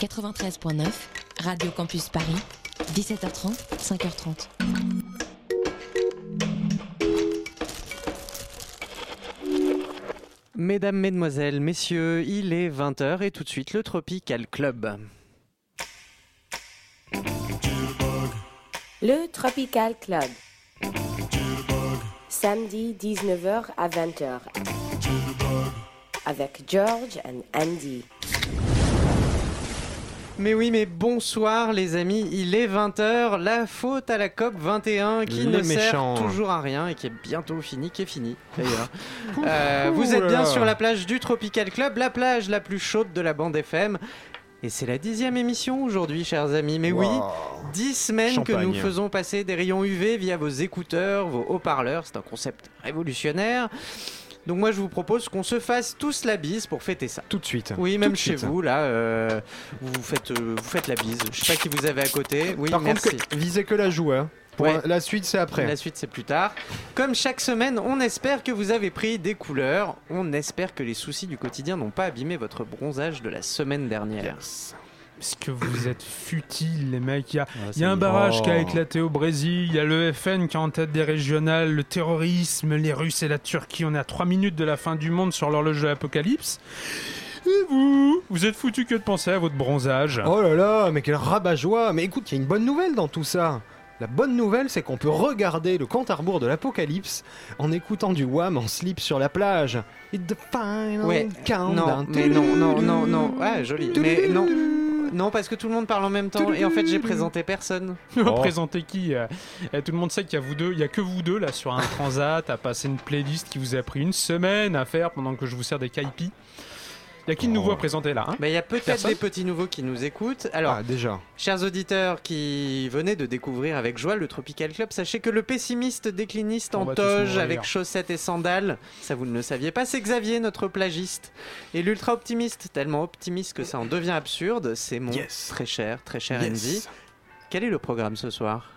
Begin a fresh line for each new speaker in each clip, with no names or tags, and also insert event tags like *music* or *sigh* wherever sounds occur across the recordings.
93.9, Radio Campus Paris, 17h30, 5h30.
Mesdames, Mesdemoiselles, Messieurs, il est 20h et tout de suite le Tropical Club.
Le Tropical Club. Samedi 19h à 20h. Avec George and Andy.
Mais oui, mais bonsoir les amis, il est 20h, la faute à la COP 21 qui
Les
ne sert toujours à rien et qui est bientôt fini, qui est fini d'ailleurs. Euh, vous êtes bien sur la plage du Tropical Club, la plage la plus chaude de la bande FM. Et c'est la dixième émission aujourd'hui, chers amis. Mais oui, dix semaines que nous faisons passer des rayons UV via vos écouteurs, vos haut-parleurs. C'est un concept révolutionnaire. Donc moi, je vous propose qu'on se fasse tous la bise pour fêter ça.
Tout de suite.
Oui, même chez
suite.
vous, là, euh, vous, faites, euh, vous faites la bise. Je sais pas qui vous avez à côté. Oui,
Par
merci.
contre, que- visez que la joue. Hein. Pour
Ouais.
un- La suite, c'est après.
La suite, c'est plus tard. Comme chaque semaine, on espère que vous avez pris des couleurs. On espère que les soucis du quotidien n'ont pas abîmé votre bronzage de la semaine dernière.
Parce que vous êtes futiles, les mecs? Il y a, il y
c'est-
a un barrage qui a
Oh.
éclaté au Brésil, il y a le FN qui est en tête des régionales, le terrorisme, les Russes et la Turquie. On est à 3 minutes de la fin du monde sur l'horloge de l'apocalypse. Et vous Vous êtes foutus que de penser à votre bronzage.
Oh là là, mais quel rabat-joie Mais écoute, il y a une bonne nouvelle dans tout ça. La bonne nouvelle, c'est qu'on peut regarder le compte à rebours de l'apocalypse en écoutant du Wham en slip sur la plage. It's the final
Ouais,
countdown.
Non, mais non, non, non, non. Ouais, joli. Mais non. Non, parce que tout le monde parle en même temps et en fait j'ai présenté personne. *laughs*
Représentez qui euh, eh, Tout le monde sait qu'il y a vous deux, il y a que vous deux là sur un transat à passer une playlist qui vous a pris une semaine à faire pendant que je vous sers des caipis. Il y a qui de nouveau à présenter là hein
Mais il y a peut-être
Personne
des petits nouveaux qui nous écoutent. Alors,
Ah, déjà.
Chers auditeurs qui venaient de découvrir avec joie le Tropical Club, sachez que le pessimiste décliniste
On
en
va tous
toge
mourir.
avec chaussettes et sandales, ça vous ne le saviez pas, c'est Xavier, notre plagiste. Et l'ultra optimiste, tellement optimiste que ça en devient absurde, c'est mon
Yes.
très cher, très cher
Yes.
Andy. Quel est le programme ce soir?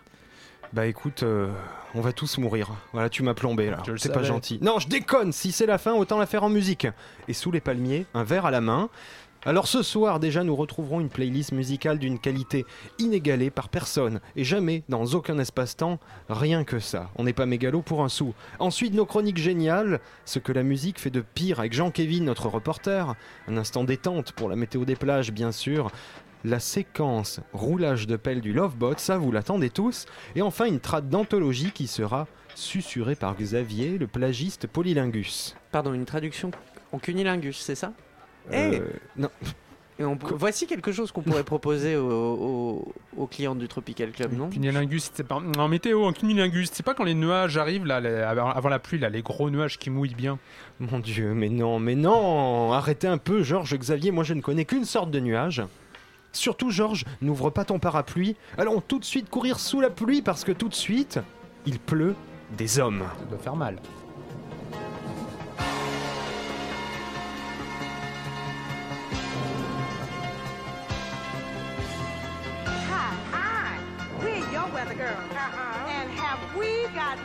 Bah écoute, euh, on va tous mourir. Voilà, tu m'as plombé là.
Je le
C'est pas gentil. Non, je déconne. Si c'est la fin, autant la faire en musique. Et sous les palmiers, un verre à la main. Alors ce soir déjà, nous retrouverons une playlist musicale d'une qualité inégalée par personne et jamais dans aucun espace-temps. Rien que ça. On n'est pas mégalo pour un sou. Ensuite, nos chroniques géniales, ce que la musique fait de pire avec Jean-Kévin, notre reporter. Un instant détente pour la météo des plages, bien sûr. La séquence roulage de pelle du Lovebot, ça vous l'attendez tous. Et enfin une trad d'anthologie qui sera susurrée par Xavier, le plagiste polylingus.
Pardon, une traduction en cunilingus, c'est ça Eh
Euh, non,
Et on- Voici quelque chose qu'on pourrait proposer aux, aux- aux clients du Tropical Club, non?
Cunilingus, c'est pas en météo, en cunilingus, c'est pas quand les nuages arrivent là, les- avant la pluie là, les gros nuages qui mouillent bien.
mon dieu, mais non, mais non Arrêtez un peu, Georges, Xavier, moi je ne connais qu'une sorte de nuage. Surtout, Georges, n'ouvre pas ton parapluie. Allons tout de suite courir sous la pluie parce que tout de suite, il pleut des hommes.
Ça doit faire mal.
Hi, hi. We're your weather girl. And have we got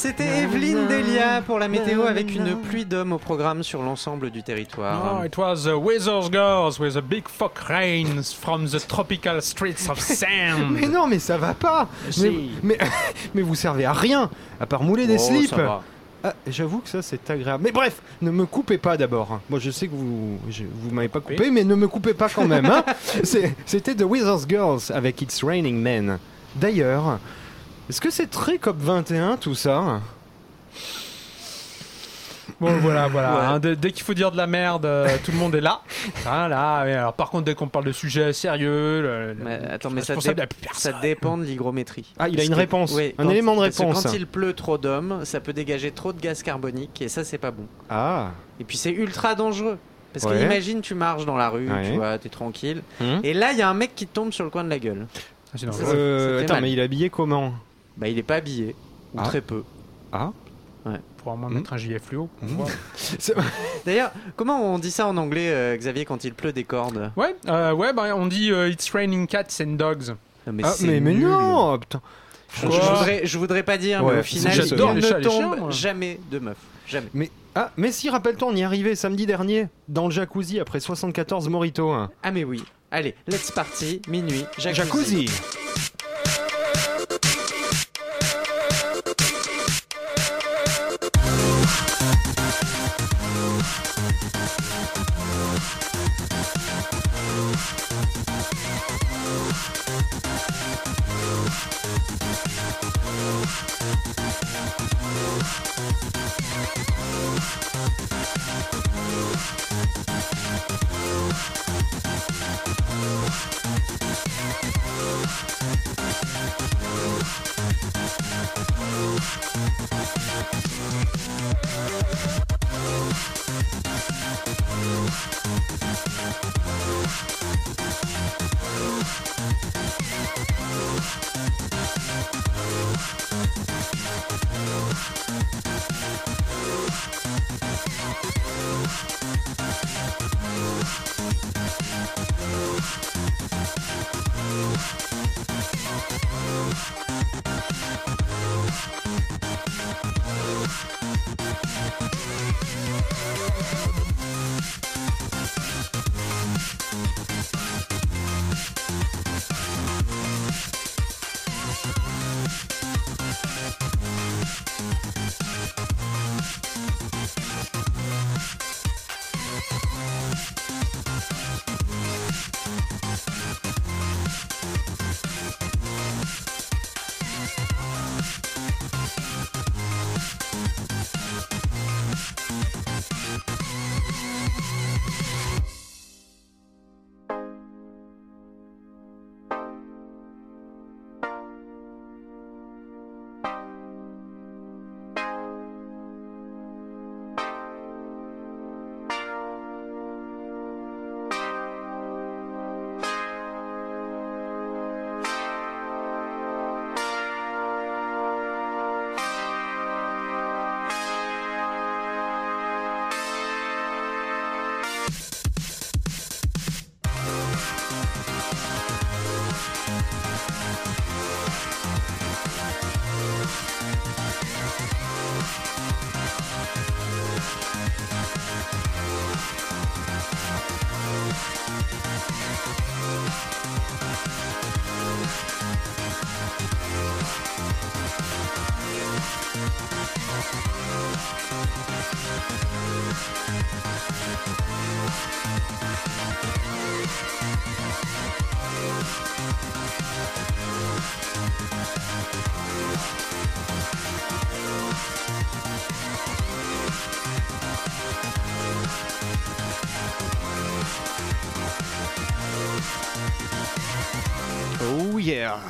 C'était Evelyne Delia pour la météo avec une pluie d'hommes au programme sur l'ensemble du territoire.
No, it was the Wizard's Girls with a big fuck rains from the tropical streets of *laughs* sand.
Mais non, mais ça va pas mais, mais, *laughs* mais vous servez à rien à part mouler des
Oh,
slips
ça va.
Ah, J'avoue que ça c'est agréable. Mais bref, ne me coupez pas d'abord. Moi je sais que vous je- vous m'avez pas coupé, mais ne me coupez pas quand même. hein. *laughs* C'était The Wizard's Girls avec It's Raining Men. D'ailleurs, est-ce que c'est très COP21 tout ça
Bon, voilà, voilà.
Ouais.
hein, dès dès qu'il faut dire de la merde, euh, *laughs* tout le monde est là. Voilà. mais alors, par contre, dès qu'on parle de sujets sérieux, le, le-
Mais attends, mais ça, dé- dépend de l'hygrométrie.
Ah, il a une
que-
réponse.
oui,
Un
quand-
élément de réponse.
quand il pleut trop d'hommes, ça peut dégager trop de gaz carbonique et ça, c'est pas bon.
Ah.
Et puis c'est ultra dangereux. Parce
Ouais.
que imagine, tu marches dans la rue,
Ouais.
tu vois, t'es tranquille.
Hmm.
Et là, il y a un mec qui te tombe sur le coin de la gueule.
Ah,
Euh, attends,
mal.
mais il est habillé comment?
Bah, il est pas habillé. Ou
Ah.
très peu.
Ah.
Pour au moins
Hmm.
mettre un gilet fluo.
Hmm.
Ouais. *laughs*
D'ailleurs, comment on dit ça en anglais, euh, Xavier, quand il pleut des cordes
Ouais, euh, ouais bah, on dit euh, It's raining cats and dogs.
Non, mais
Ah,
c'est
mais, mais non putain.
Je, voudrais, je voudrais pas dire, mais
Ouais,
au final, il
j'adore
ne
chats
tombe
chiens,
jamais de meuf. Jamais.
Mais ah, mais si rappelle-toi, on y est arrivé samedi dernier dans le jacuzzi après 74 moritos. hein.
Ah, mais oui. Allez, let's party, minuit, jacuzzi.
Jacuzzi.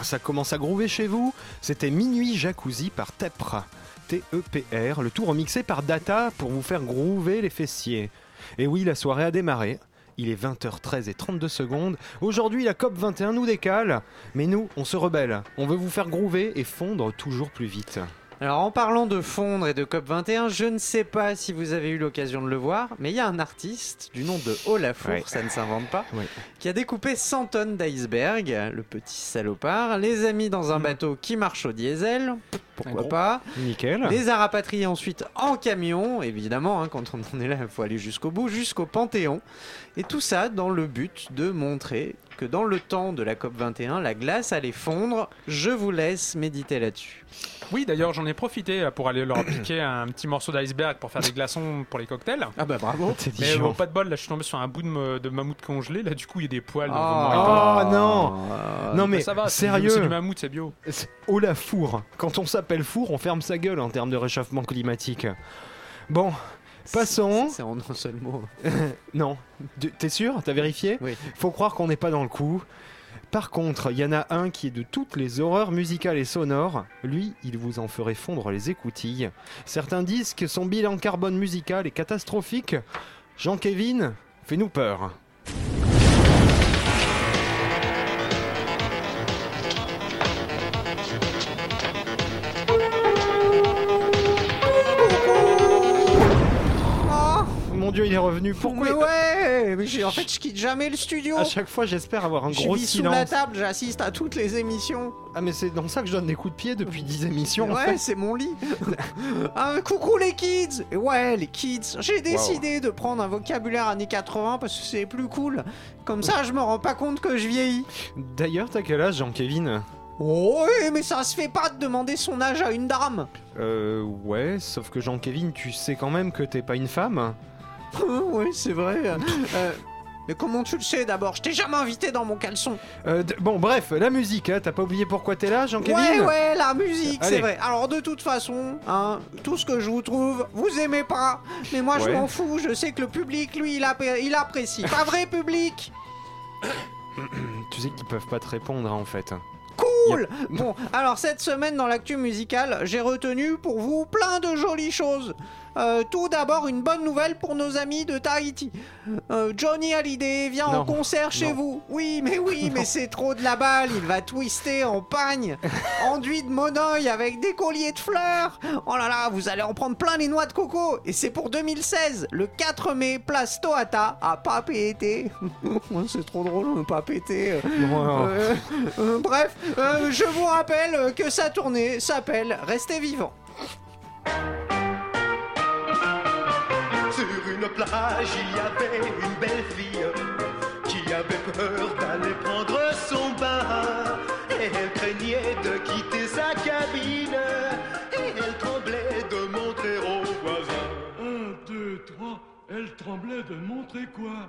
Ça commence à groover chez vous. C'était Minuit Jacuzzi par Tepr. T-E-P-R, le tout remixé par Data pour vous faire groover les fessiers. Et oui, la soirée a démarré. Il est 20h13 et 32 secondes. Aujourd'hui, la COP21 nous décale. Mais nous, on se rebelle. On veut vous faire groover et fondre toujours plus vite.
Alors en parlant de fondre et de COP21, je ne sais pas si vous avez eu l'occasion de le voir, mais il y a un artiste du nom de Olafur,
Ouais.
ça ne s'invente pas,
Ouais.
qui a découpé 100 tonnes d'iceberg, le petit salopard, les a mis dans un bateau qui marche au diesel, pourquoi
gros.
pas.
Nickel.
Les a rapatriés ensuite en camion, évidemment, hein, quand on en est là, il faut aller jusqu'au bout, jusqu'au Panthéon. Et tout ça dans le but de montrer que dans le temps de la COP21, la glace allait fondre. Je vous laisse méditer là-dessus.
Oui, d'ailleurs, j'en ai profité euh, pour aller leur piquer un petit morceau d'iceberg pour faire des glaçons pour les cocktails.
Ah bah bravo *laughs*
C'est
Mais bon, pas de bol, là, je suis tombé sur un bout de, me- de mammouth congelé. Là, du coup, il y a des poils.
Ah.
pas.
Oh, non.
Ah,
Non
Mais
mais
ça va,
sérieux,
C'est du mammouth, c'est bio.
Oh la four Quand on s'appelle four, on ferme sa gueule en termes de réchauffement climatique. Bon, passons.
C'est en un seul mot. *laughs*
Non, t'es sûr? T'as vérifié?
Oui.
Faut croire qu'on n'est pas dans le coup. Par contre, il y en a un qui est de toutes les horreurs musicales et sonores. Lui, il vous en ferait fondre les écoutilles. Certains disent que son bilan carbone musical est catastrophique. Jean-Kévin, fais-nous peur. Il est revenu. Pourquoi
mais ouais mais j'ai- En *laughs* fait, je quitte jamais le studio.
À chaque fois, j'espère avoir un
Je
gros
vis sous la table, j'assiste à toutes les émissions.
Ah, mais c'est dans ça que je donne des coups de pied depuis 10 émissions. en
Ouais,
fait.
c'est mon lit. *laughs* ah, coucou les kids. Et ouais, les kids. J'ai décidé de prendre un vocabulaire années 80 parce que c'est plus cool. Comme ça, je me rends pas compte que je vieillis.
D'ailleurs, t'as quel âge, Jean-Kévin
Oh, ouais, mais ça se fait pas de demander son âge à une dame.
Euh, ouais, sauf que Jean-Kévin, tu sais quand même que t'es pas une femme *laughs*
oui, c'est vrai. Euh, mais comment tu le sais d'abord? Je t'ai jamais invité dans mon caleçon.
Euh, d- bon, bref, la musique, hein, t'as pas oublié pourquoi t'es là, Jean-Kévin
Ouais, ouais, la musique,
Allez.
c'est vrai. Alors, de toute façon, hein, tout ce que je vous trouve, vous aimez pas. Mais moi, je
Ouais.
m'en fous. Je sais que le public, lui, il apprécie. Pas vrai, public? *coughs*
Tu sais qu'ils peuvent pas te répondre, hein, en fait.
Cool Bon, alors cette semaine dans l'actu musicale, j'ai retenu pour vous plein de jolies choses. Euh, tout d'abord, une bonne nouvelle pour nos amis de Tahiti. Euh, Johnny Hallyday vient en concert chez
Non.
vous. Oui, mais oui, *laughs* mais c'est trop de la balle. Il va twister en pagne, *laughs* enduit de monoeil avec des colliers de fleurs. Oh là là, vous allez en prendre plein les noix de coco. Et c'est pour 2016, le 4 mai, place Tohata, à Papeete. *laughs* c'est trop drôle,
Bon,
euh, euh, bref, euh, je vous rappelle que sa tournée s'appelle Restez vivant.
Sur une plage, il y avait une belle fille qui avait peur d'aller elle tremblait de montrer
quoi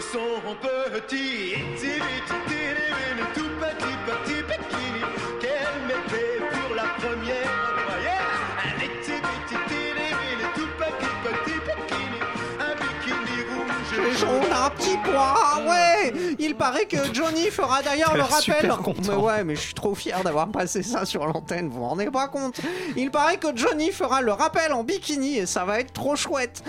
son petit, tout petit, petit bikini qu'elle mettait pour la première fois.
Gens ont un petit poids, ah ouais Il paraît que Johnny fera d'ailleurs le rappel. Mais ouais, mais je suis trop fier d'avoir passé ça sur l'antenne, vous vous rendez pas compte Il paraît que Johnny fera le rappel en bikini et ça va être trop chouette.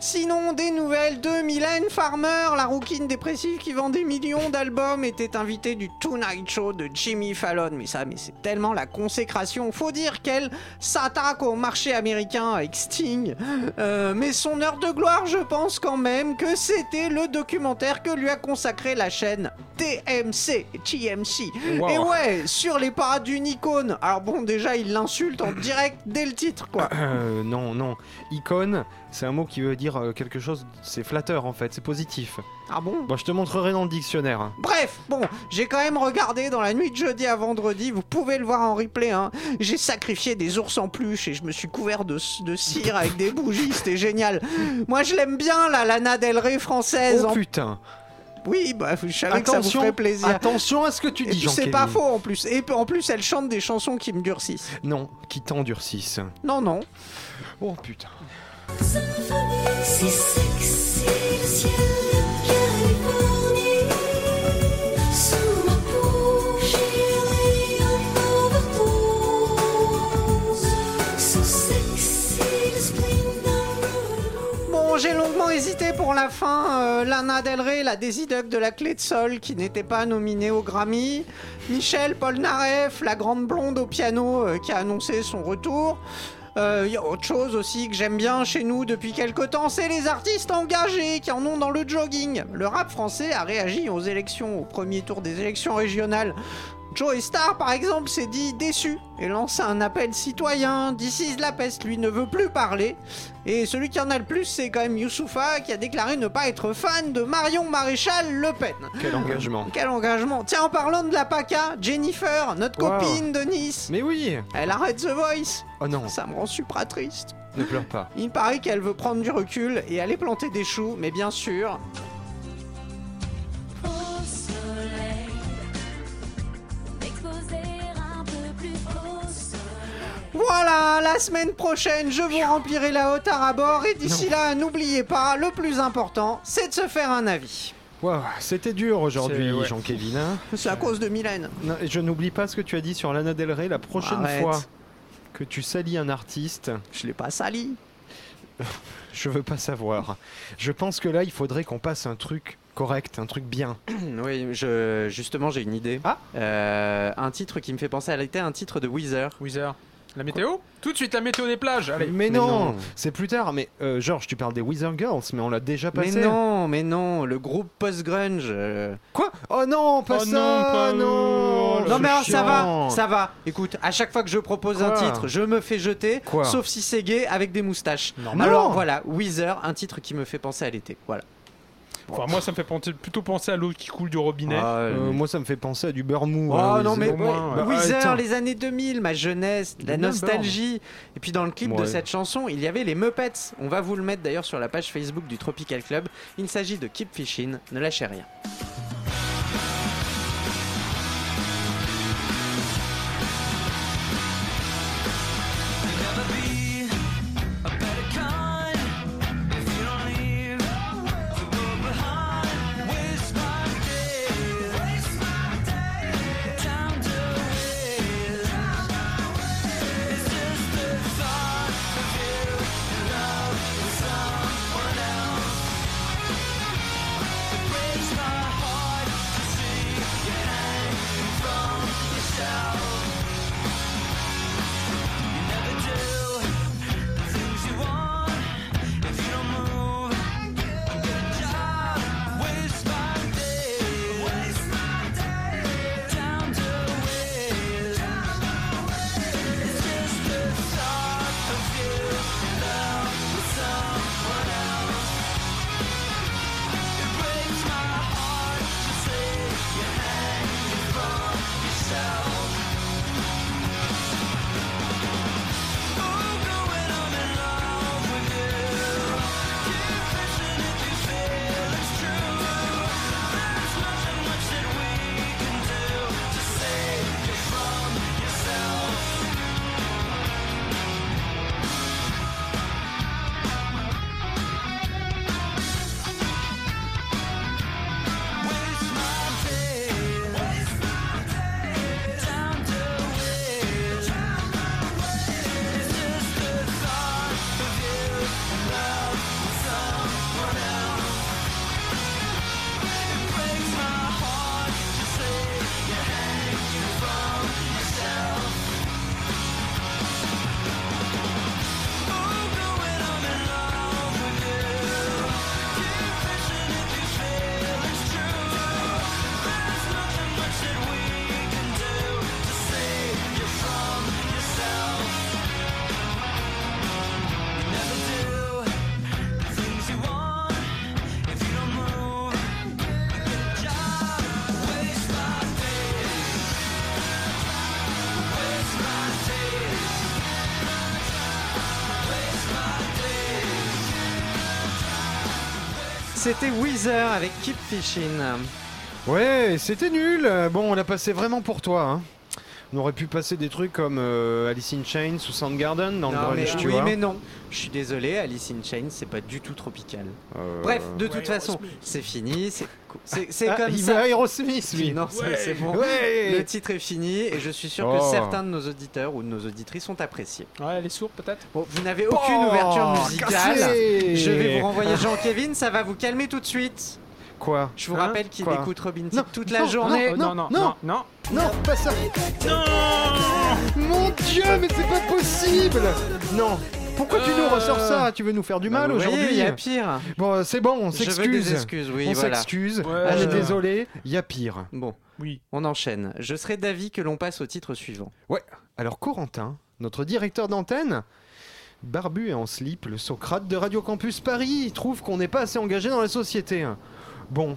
Sinon, des nouvelles de Mylène Farmer, la rouquine dépressive qui vend des millions d'albums, était invitée du Tonight Show de Jimmy Fallon. Mais ça, mais c'est tellement la consécration. Faut dire qu'elle s'attaque au marché américain avec Sting. Euh, mais son heure de gloire, je pense quand même que c'était le documentaire que lui a consacré la chaîne TMC, TMC.
Wow.
Et ouais, sur les parades d'une icône. Alors bon, déjà, il l'insulte en direct dès le titre, quoi. *coughs*
Euh, non, non. Icône, c'est un mot qui veut dire euh, quelque chose. C'est flatteur en fait, c'est positif.
Ah bon?
Bon, je te montrerai dans le dictionnaire.
Bref, bon, j'ai quand même regardé dans la nuit de jeudi à vendredi, vous pouvez le voir en replay, hein. J'ai sacrifié des ours en peluche et je me suis couvert de, de cire avec des bougies, c'était génial. Moi je l'aime bien, la Lana Del Rey française.
Oh
en-
putain
Oui, bah je savais que ça vous
Attention,
ferait plaisir.
attention à ce que tu dis,
c'est pas faux en plus. Et en plus, elle chante des chansons qui me durcissent.
Non, qui t'endurcissent.
Non, non.
Oh putain.
C'est sexy le ciel J'ai
longuement hésité pour la fin. Euh, Lana Del Rey, la Daisy Duck de la clé de sol, qui n'était pas nominée au Grammy. Michel Polnareff, la grande blonde au piano, euh, qui a annoncé son retour. Il y a autre chose aussi que j'aime bien chez nous depuis quelque temps, c'est les artistes engagés qui en ont dans le jogging. Le rap français a réagi aux élections, au premier tour des élections régionales. Joey Star, par exemple, s'est dit déçu et lance un appel citoyen. D'ici la peste, lui, ne veut plus parler. Et celui qui en a le plus, c'est quand même Youssoufa, qui a déclaré ne pas être fan de Marion Maréchal Le Pen.
Quel engagement.
Quel engagement Tiens, en parlant de la PACA, Jennifer, notre
Wow.
copine de Nice,
Mais oui
elle arrête The Voice.
Oh non,
Ça me rend super triste.
ne pleure pas.
Il paraît qu'elle veut prendre du recul et aller planter des choux, mais bien sûr, Voilà, la semaine prochaine, je vous remplirai la haute à bord et d'ici là, n'oubliez pas, le plus important, c'est de se faire un avis.
Waouh, c'était dur aujourd'hui,
ouais.
Jean-Kévin. hein. *laughs*
C'est à cause de Mylène.
Non, et je n'oublie pas ce que tu as dit sur Lana Del Rey la prochaine
Arrête.
fois que tu salis un artiste.
Je l'ai pas sali. *laughs*
Je veux pas savoir. Je pense que là, il faudrait qu'on passe un truc correct, un truc bien. *clears throat*
Oui, je, justement, j'ai une idée.
Ah.
Euh, un titre qui me fait penser à l'été, un titre de Weezer.
Weezer. La météo Tout de suite la météo des plages. Allez.
mais,
mais
non,
non.
c'est plus tard. Mais euh, Georges, tu parles des Weezer Girls, mais on l'a déjà
Mais
passé.
non, mais non, le groupe post-grunge. euh,
Quoi? Oh non, pas
Oh
ça
non, pas
non.
Non mais alors ça va, ça va. Écoute, à chaque fois que je propose un titre, je me fais jeter,
Quoi?
sauf si c'est gay avec des moustaches.
Normal.
Alors
Non.
voilà, Weezer, un titre qui me fait penser à l'été. Voilà.
Enfin, moi, ça me fait penser- plutôt penser à l'eau qui coule du robinet.
Ah,
Euh, moi, ça me fait penser à du beurre mou.
Oh
hein,
non
Weezer.
mais ouais,
ouais.
Weezer, les années 2000, ma jeunesse, la nostalgie. Et puis dans le clip de cette chanson, il y avait les Muppets. On va vous le mettre d'ailleurs sur la page Facebook du Tropical Club. Il s'agit de Keep Fishing, ne lâchez rien. C'était Weezer avec Keep Fishing.
Ouais, c'était nul. Bon, on l'a passé vraiment pour toi. hein. On aurait pu passer des trucs comme euh, Alice in Chains ou Soundgarden dans le
Non,
grunge,
mais,
tu
oui,
vois.
mais non. Je suis désolé, Alice in Chains, c'est pas du tout tropical.
Euh,
Bref, de toute façon, c'est fini. C'est
ah,
comme
il
ça.
Aerosmith, lui.
Non, c'est c'est bon.
Ouais.
Le titre est fini et je suis sûr
Oh.
que certains de nos auditeurs ou de nos auditrices ont apprécié.
Ouais, les sourds peut-être
Bon, vous n'avez aucune
Oh,
ouverture musicale.
cassé.
Je vais vous renvoyer Jean-Kévin, ça va vous calmer tout de suite.
Quoi
Je vous
Hein
rappelle qu'il
Quoi
écoute Robin Thicke toute
non,
la journée.
Non, non,
non.
non, non.
Non, pas ça. Non Mon Dieu, mais c'est pas possible Non Pourquoi tu nous ressors ça Tu veux nous faire du mal
Bah, voyez,
aujourd'hui
Il y a pire.
Bon, euh, c'est bon, on
Je veux
s'excuse.
des excuses, oui,
on
voilà.
s'excuse.
Ouais,
on est
je-
désolé, il y a pire.
Bon,
Oui.
on enchaîne. Je serais d'avis que l'on passe au titre suivant.
Alors Corentin, notre directeur d'antenne, barbu et en slip, le Socrate de Radio Campus Paris, trouve qu'on n'est pas assez engagé dans la société. Bon,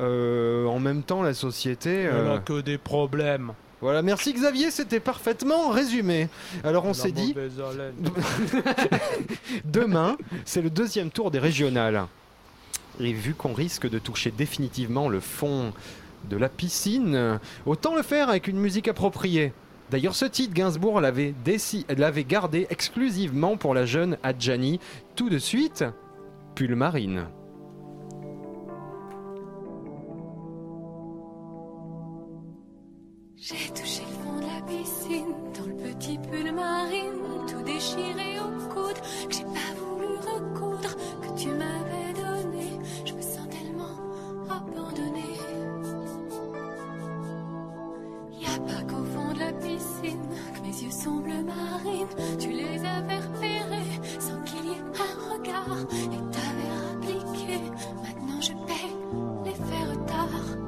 euh, en même temps, la société... Euh,
a que des problèmes.
Voilà, merci Xavier, c'était parfaitement résumé. Alors on s'est dit, *laughs* demain, c'est le deuxième tour des régionales. Et vu qu'on risque de toucher définitivement le fond de la piscine, euh, autant le faire avec une musique appropriée. D'ailleurs, ce titre, Gainsbourg l'avait l'avait gardé exclusivement pour la jeune Adjani. Tout de suite, Pull Marine.
J'ai touché le fond de la piscine, dans le petit pull marine, tout déchiré au coude, que j'ai pas voulu recoudre, que tu m'avais donné. Je me sens tellement abandonnée. Y a pas qu'au fond de la piscine, que mes yeux sont bleu marine, tu les avais repérés, sans qu'il y ait un regard, et t'avais appliqué. Maintenant je paie les faits retards.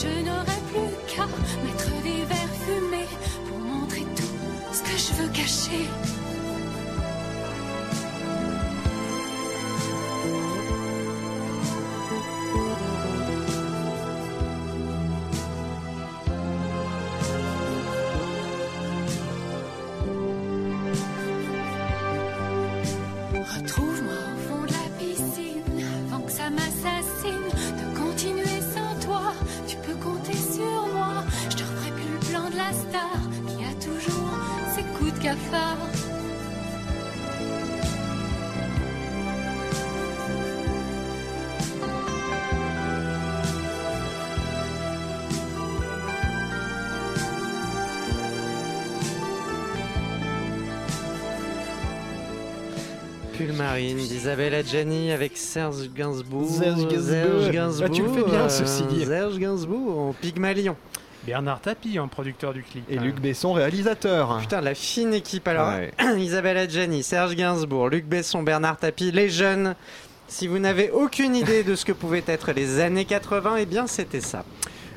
Je n'aurai plus qu'à mettre des verres fumés pour montrer tout ce que je veux cacher.
Marine d'Isabelle Adjani avec Serge Gainsbourg.
Serge Gainsbourg.
Serge Gainsbourg.
Ah, tu le fais bien,
euh,
ceci dit.
Serge Gainsbourg en Pygmalion.
Bernard Tapie, un producteur du clip.
Et
hein.
Luc Besson, réalisateur.
Putain, la fine équipe alors.
Ouais. *coughs*
Isabelle Adjani, Serge Gainsbourg, Luc Besson, Bernard Tapie, les jeunes. Si vous n'avez aucune idée de ce que pouvaient être les années 80, eh bien c'était ça.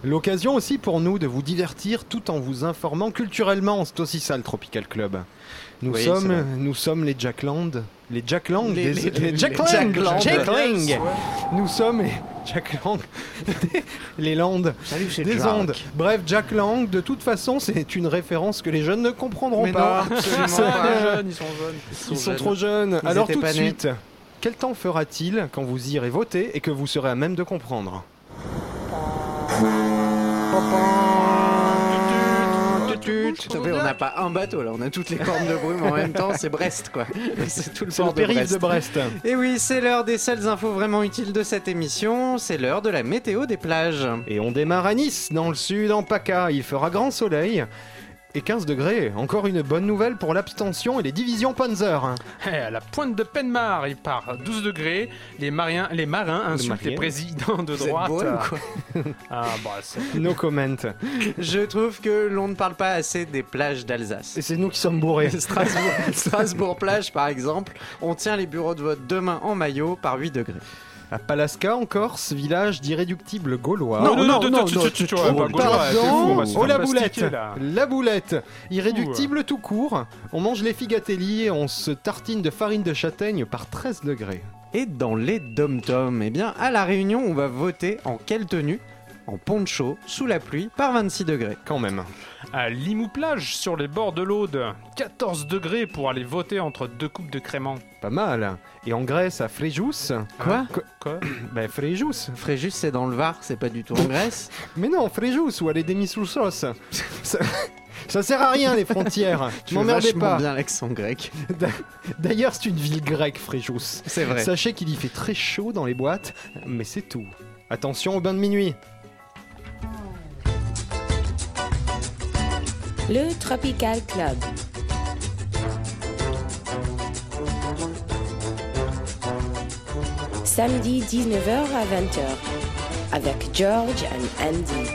L'occasion aussi pour nous de vous divertir tout en vous informant culturellement. C'est aussi ça le Tropical Club. Nous,
Oui,
sommes,
vrai.
nous sommes les Jackland. Les Jackland.
Les-
des-
les-
les
les
Jackland.
Jackland.
Jackling. Nous sommes les Jackland. *laughs* les Landes.
Salut, c'est
Des
Jack.
ondes. Bref, Jack Lang, de toute façon, c'est une référence que les jeunes ne comprendront
Mais
pas.
non, absolument
C'est- *laughs*
pas.
Ils sont jeunes, ils sont jeunes.
Ils sont
jeunes.
trop jeunes.
Ils
Alors tout de suite, quel temps fera-t-il quand vous irez voter et que vous serez à même de comprendre?
On n'a pas un bateau là, on a toutes les formes de brume en même temps, c'est Brest quoi. *laughs* C'est tout le port de Brest.
de Brest.
Et oui, c'est l'heure des seules infos vraiment utiles de cette émission, c'est l'heure de la météo des plages.
Et on démarre à Nice, dans le sud, en PACA. Il fera grand soleil. Et 15 degrés. Encore une bonne nouvelle pour l'abstention et les divisions Panzer.
Eh, à la pointe de Penmar, il part 12 degrés. Les, mariens, les marins insultent les présidents de
Vous êtes
droite.
quoi. *laughs*
Ah, bah, c'est-
No comment.
Je trouve que l'on ne parle pas assez des plages d'Alsace.
Et c'est nous qui sommes bourrés. *laughs*
Strasbourg, Strasbourg plage par exemple, on tient les bureaux de vote demain en maillot par 8 degrés.
À Palaska, en Corse, village d'irréductibles gaulois.
Non, non, non, non,
non,
tu-
non,
tu- tu- tu vois,
oh, Oh la boulette. La boulette Irréductible tout court. On mange les figatelli et on se tartine de farine de châtaigne par 13 degrés.
Et dans les dom-toms, eh bien à la Réunion, on va voter en quelle tenue En poncho, sous la pluie, par 26 degrés.
Quand même.
À Limoux-Plage, sur les bords de l'Aude, 14 degrés pour aller voter entre deux coupes de crément.
Pas mal. Et en Grèce, à Fréjus.
Quoi
Quoi *coughs*
Ben Fréjus.
Fréjus, c'est dans le Var, c'est pas du tout en Grèce. *laughs*
Mais non, Fréjus ou aller des Missoussos. ça, ça sert à rien les frontières. *laughs*
Tu
M'emmerdez pas.
bien l'accent grec. *laughs*
D'ailleurs, c'est une ville grecque, Fréjus.
C'est vrai.
Sachez qu'il y fait très chaud dans les boîtes, mais c'est tout. Attention au bain de minuit.
Le Tropical Club. Samedi 19h à 20h avec George and Andy.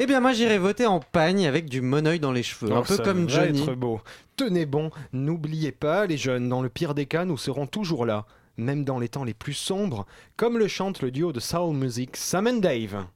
Eh bien moi j'irai voter en pagne avec du monoeil dans les cheveux, un
Oh,
peu
ça
comme
va
Johnny.
être beau. Tenez bon, n'oubliez pas les jeunes, dans le pire des cas, nous serons toujours là, même dans les temps les plus sombres, comme le chante le duo de soul music Sam Dave.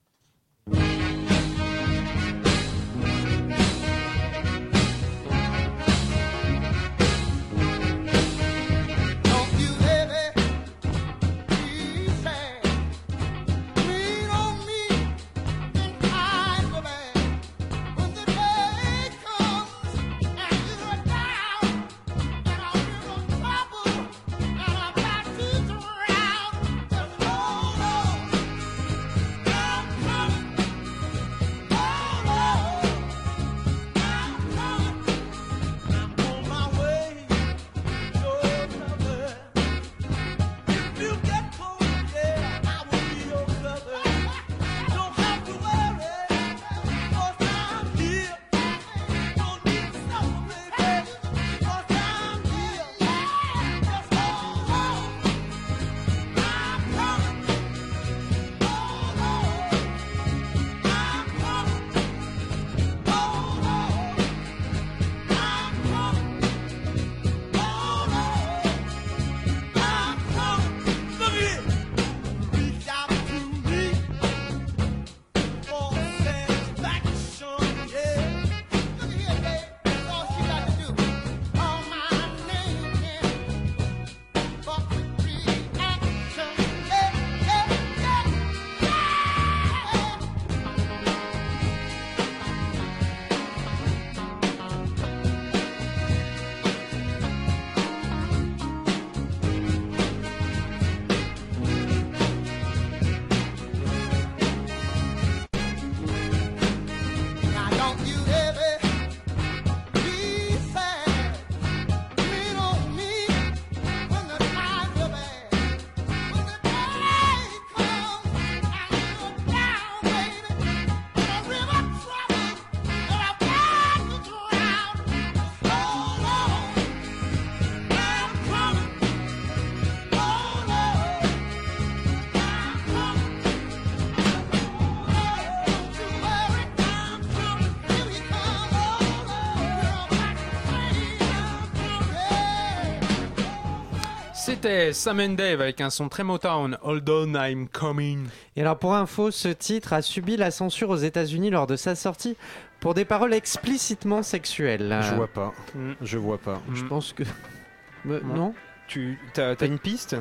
C'était Sam and Dave avec un son très Motown, Hold on, I'm coming.
Et alors pour info, ce titre a subi la censure aux États-Unis lors de sa sortie pour des paroles explicitement sexuelles.
Je vois pas.
Mm.
Je vois pas.
Je pense que
Ouais.
non.
Tu t'as une piste?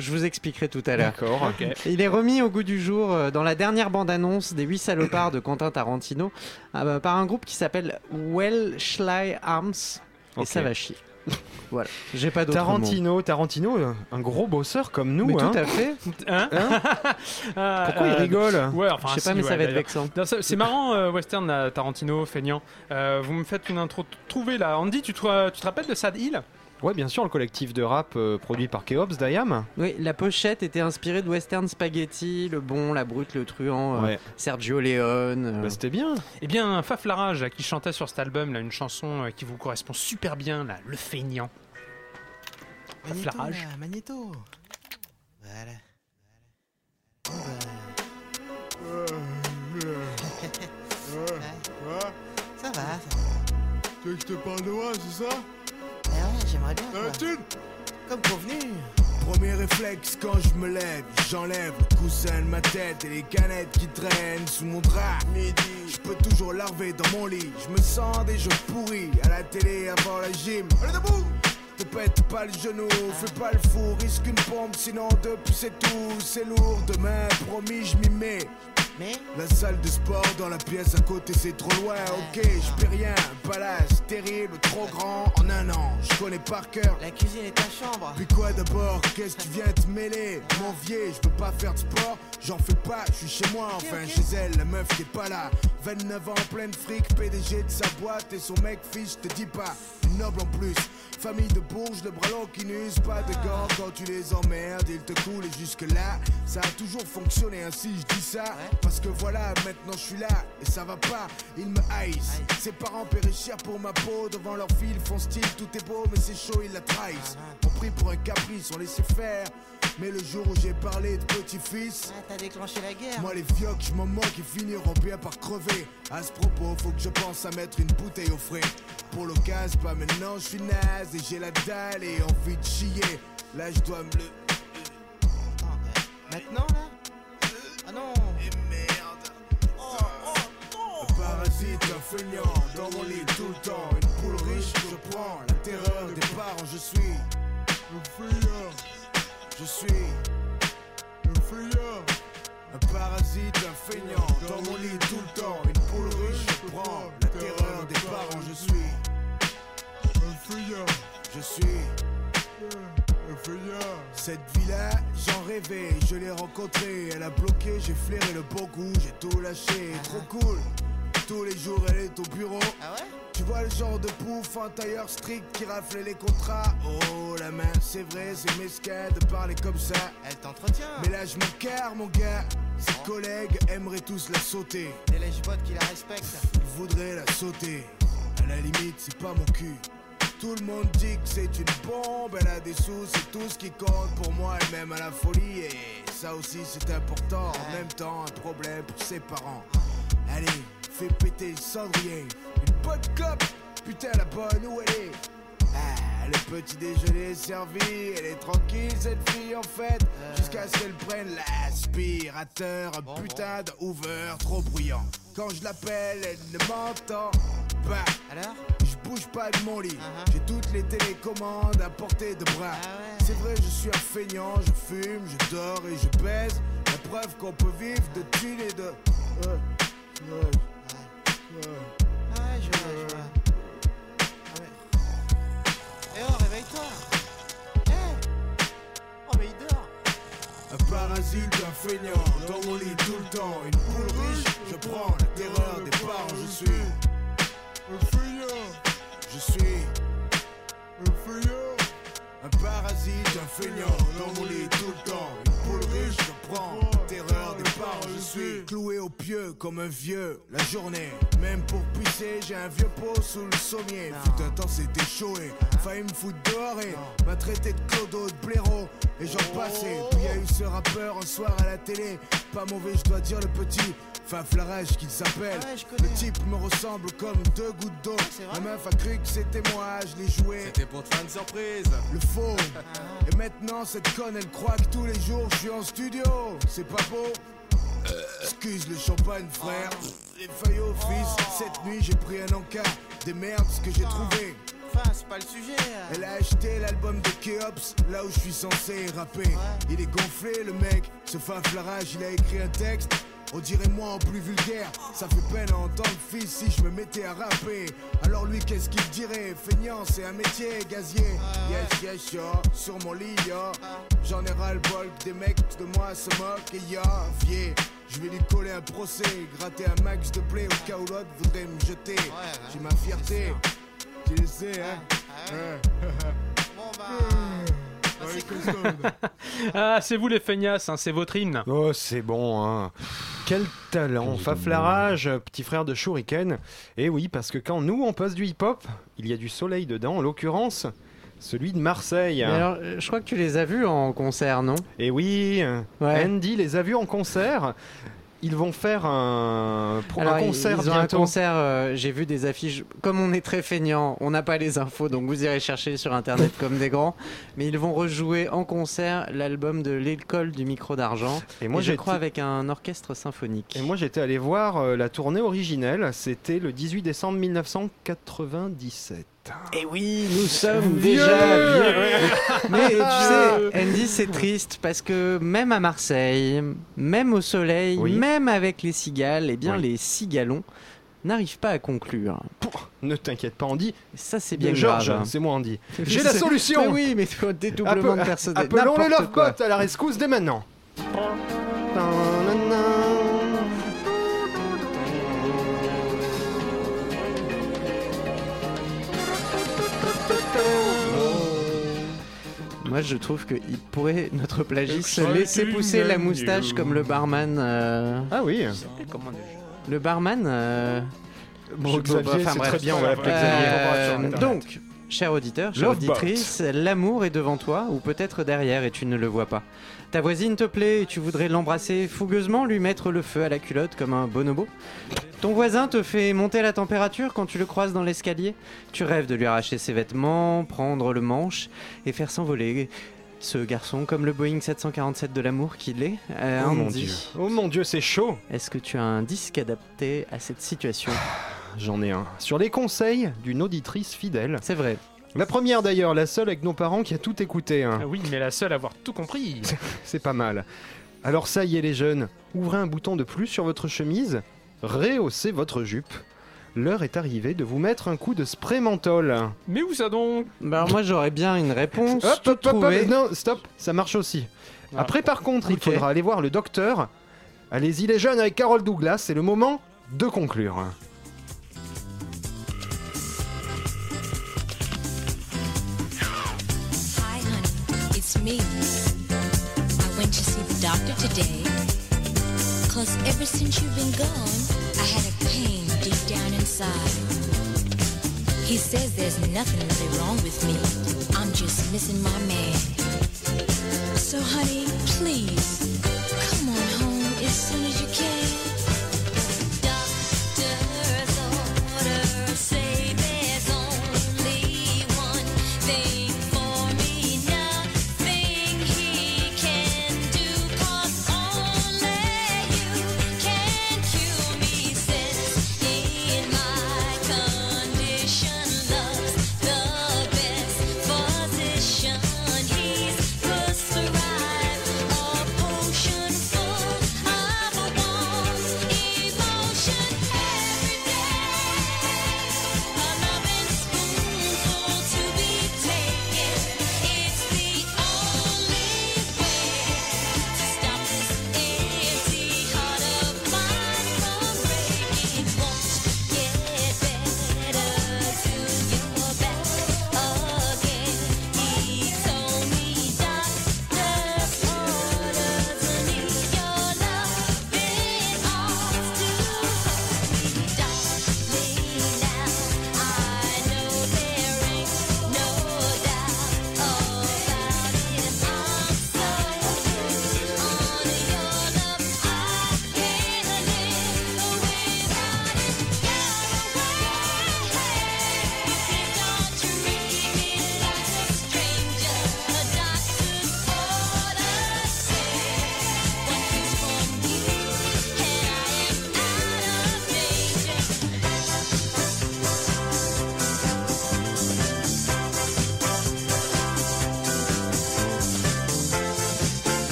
Je vous expliquerai tout à l'heure.
D'accord.
Il est remis au goût du jour euh, dans la dernière bande-annonce des 8 salopards de Quentin Tarantino euh, par un groupe qui s'appelle Well Schley Arms. Et ça va chier. *laughs* Voilà, j'ai pas d'autre mot.
Tarantino, Tarantino, euh, un gros bosseur comme nous.
Mais
hein.
tout à fait.
Hein
Hein
Ah, *laughs*
Pourquoi il
euh,
rigole?
Ouais, enfin,
Je sais pas,
si,
mais
ouais,
ça va être vexant.
C'est marrant, euh, western là, Tarantino, feignant. Euh, vous me faites une intro trouvée là. Andy, tu te, tu te rappelles de Sad Hill?
Ouais, bien sûr, le collectif de rap euh, produit par Keops d'Ayam.
Oui, la pochette était inspirée de Western Spaghetti, le bon, la brute, le truand, euh,
Ouais.
Sergio Leone. euh.
Bah, c'était bien.
Eh bien, Faf Larage, qui chantait sur cet album, là, une chanson euh, qui vous correspond super bien, là, Le Feignant. Faf Larage.
là, Magnéto. Voilà. *laughs* Ça va, ça va.
Tu veux que je te parle de moi, c'est ça?
J'aimerais bien.
T'as
quoi. Comme convenu.
Premier réflexe quand je me lève, j'enlève le coussin de ma tête et les canettes qui traînent sous mon drap. Midi, je peux toujours larver dans mon lit. Je me sens des jeux pourris à la télé avant la gym. Allez debout te pète pas le genou, fais pas le fou, risque une pompe, sinon depuis c'est tout, c'est lourd, demain promis je m'y mets.
Mais
La salle de sport dans la pièce à côté c'est trop loin, ok, je paie rien, un palace terrible, trop grand, en un an, je connais par cœur.
la cuisine est ta chambre.
Puis quoi d'abord? Qu'est-ce que tu viens te mêler? Mon vieux, je peux pas faire de sport, j'en fais pas, je suis chez moi, enfin chez elle, la meuf qui est pas là. 29 ans, pleine fric, PDG de sa boîte et son mec fiche, te dis pas, une noble en plus. Famille de bourges, le bras long qui n'use pas de gants quand tu les emmerdes, ils te coulent et jusque là, ça a toujours fonctionné ainsi, je dis ça, parce que voilà, maintenant je suis là et ça va pas, ils me haïssent. Ses parents péréchir pour ma peau, devant leur fille, ils font style, tout est beau, mais c'est chaud, ils la trahissent. On pris pour un caprice, on laissait faire. Mais le jour où j'ai parlé de petit-fils,
Ah, t'as déclenché la guerre.
moi les fiocs, je m'en moque, ils finiront bien par crever. À ce propos, faut que je pense à mettre une bouteille au frais. Pour l'occasion, pas maintenant, je suis naze et j'ai la dalle et envie de chier. Là, je dois me le.
Euh, maintenant là? Ah non
Et merde. Un parasite, un feignant, dans mon lit tout le temps. Une poule riche, je prends Je suis. Un feignant. Un parasite, un feignant, dans mon lit tout le temps. Une poule riche, je la terreur des parents, je suis. Un feignant. Je suis. Cette vie-là, j'en rêvais, je l'ai rencontrée, elle a bloqué, j'ai flairé le bon goût, j'ai tout lâché, trop cool. Tous les jours, elle est au bureau.
Ah
Tu vois le genre de pouf, un tailleur strict qui rafle les contrats. Oh, la main, c'est vrai, c'est mesquin de parler comme ça.
Elle t'entretient.
Mais là, je m'encarre, mon gars. Ses collègues aimeraient tous la sauter.
Des lèche-bottes qui la respectent.
Ils voudraient la sauter. À la limite, c'est pas mon cul. Tout le monde dit que c'est une bombe, elle a des sous, c'est tout ce qui compte pour moi, elle m'aime à la folie et ça aussi c'est important. En même temps, un problème pour ses parents. Allez, fais péter le cendrier. Une bonne clope, putain la bonne où elle est ah, le petit déjeuner est servi, elle est tranquille cette fille en fait, jusqu'à ce qu'elle prenne l'aspirateur, un putain de Hoover trop bruyant. Quand je l'appelle, elle ne m'entend pas.
Alors
Je bouge pas de mon lit, j'ai toutes les télécommandes à portée de bras. C'est vrai, je suis un feignant, je fume, je dors et je baise. La preuve qu'on peut vivre de thunes et de. Parasite, un feignant, dans mon lit tout le temps. Une poule riche, je prends la terreur des parents. Je suis un feignant. Je suis un feignant. Un parasite, un feignant, dans mon lit tout le temps. Une poule riche, je prends la terreur des parents. Je suis cloué au pieu comme un vieux la journée. Même pour pisser, j'ai un vieux pot sous le sommier. Fut un temps, c'était chaud et failli me foutre dehors et m'a traité de clodo, de blaireau. Et j'en passais. Puis y a eu ce rappeur un soir à la télé. Pas mauvais, je dois dire, le petit. Faf Larage qu'il s'appelle. le type me ressemble comme deux gouttes d'eau. La meuf a cru que c'était moi, je l'ai joué.
C'était pour te faire une surprise.
Le faux. Et maintenant, cette conne, elle croit que tous les jours je suis en studio. C'est pas beau. Excuse le champagne, frère. Les feuilles au fils. Cette nuit, j'ai pris un encas. Des merdes, ce que j'ai trouvé.
Enfin, c'est pas le sujet
Elle a acheté l'album de Keops, là où je suis censé rapper. Il est gonflé, le mec. Ce faf Larage, il a écrit un texte. On dirait moi en plus vulgaire. Ça fait peine à entendre fils si je me mettais à rapper. Alors lui, qu'est-ce qu'il dirait? Feignant, c'est un métier, gazier. Yes, yes, yo. Sur mon lit, yo. J'en ai ras le bol que des mecs de moi se moquent. Et yo, vieux. Je vais lui coller un procès, gratter un max de play au cas où l'autre voudrait me jeter. J'ai ma fierté, tu le sais, hein. Ouais, *laughs* costaud. *laughs*
Ah, c'est vous les feignasses, hein, c'est votre hymne.
Oh, c'est bon, hein. Quel talent, Faflarage, petit frère de Shuriken. Et oui, parce que quand nous on passe du hip-hop, il y a du soleil dedans, en l'occurrence, celui de Marseille.
Mais alors, euh, je crois que tu les as vus en concert, non?
Et oui, euh,
Ouais.
Andy les a vus en concert. Ils vont faire un,
Alors,
concert
ils ont
bientôt.
un concert, euh, j'ai vu des affiches. Comme on est très feignant, on n'a pas les infos, donc vous irez chercher sur internet comme des grands. Mais ils vont rejouer en concert l'album de l'école du micro d'argent.
Et moi,
Et je crois avec un orchestre symphonique.
Et moi j'étais allé voir euh, la tournée originelle, c'était le 18 décembre 1997.
Et oui, nous sommes
Vieux
déjà vieux. *laughs* Mais tu sais, Andy, c'est triste parce que même à Marseille, même au soleil,
Oui.
même avec les cigales, eh bien
Oui.
les cigalons n'arrivent pas à conclure.
Ne t'inquiète pas Andy,
Ça, c'est bien
Georges, c'est moi Andy. *laughs* J'ai la solution
Mais oui, mais toi, dédoublement de
Appe-
personnel.
Appelons le
n'importe
Love
quoi.
Bot à la rescousse dès maintenant.
Moi, je trouve qu'il pourrait, notre plagiste, laisser pousser la moustache comme le barman. euh,
Ah oui.
Le barman. euh,
Bon, Xavier, c'est très bien, on va l'appeler
Euh, donc, cher auditeur, chère auditrice, l'amour est devant toi ou peut-être derrière et tu ne le vois pas. Ta voisine te plaît et tu voudrais l'embrasser fougueusement, lui mettre le feu à la culotte comme un bonobo. Ton voisin te fait monter la température quand tu le croises dans l'escalier. Tu rêves de lui arracher ses vêtements, prendre le manche et faire s'envoler ce garçon comme le Boeing 747 de l'amour qu'il est. Euh,
Oh mon
Andy,
dieu. Oh mon dieu, c'est chaud.
Est-ce que tu as un disque adapté à cette situation? *sighs*
J'en ai un. Sur les conseils d'une auditrice fidèle.
C'est vrai.
La première d'ailleurs, la seule avec nos parents qui a tout écouté. hein.
Ah oui, mais la seule à avoir tout compris. *laughs*
C'est pas mal. Alors ça y est les jeunes, ouvrez un bouton de plus sur votre chemise, rehaussez votre jupe. L'heure est arrivée de vous mettre un coup de spray menthol.
Mais où ça donc?
Bah moi j'aurais bien une réponse.
Hop, hop, hop, non, stop, ça marche aussi.
Ah.
Après par contre, il faudra aller voir le docteur. Allez-y les jeunes avec Carole Douglas, c'est le moment de conclure.
It's me. I went to see the doctor today. Cause ever since you've been gone, I had a pain deep down inside. He says there's nothing really wrong with me. I'm just missing my man. So, honey, please,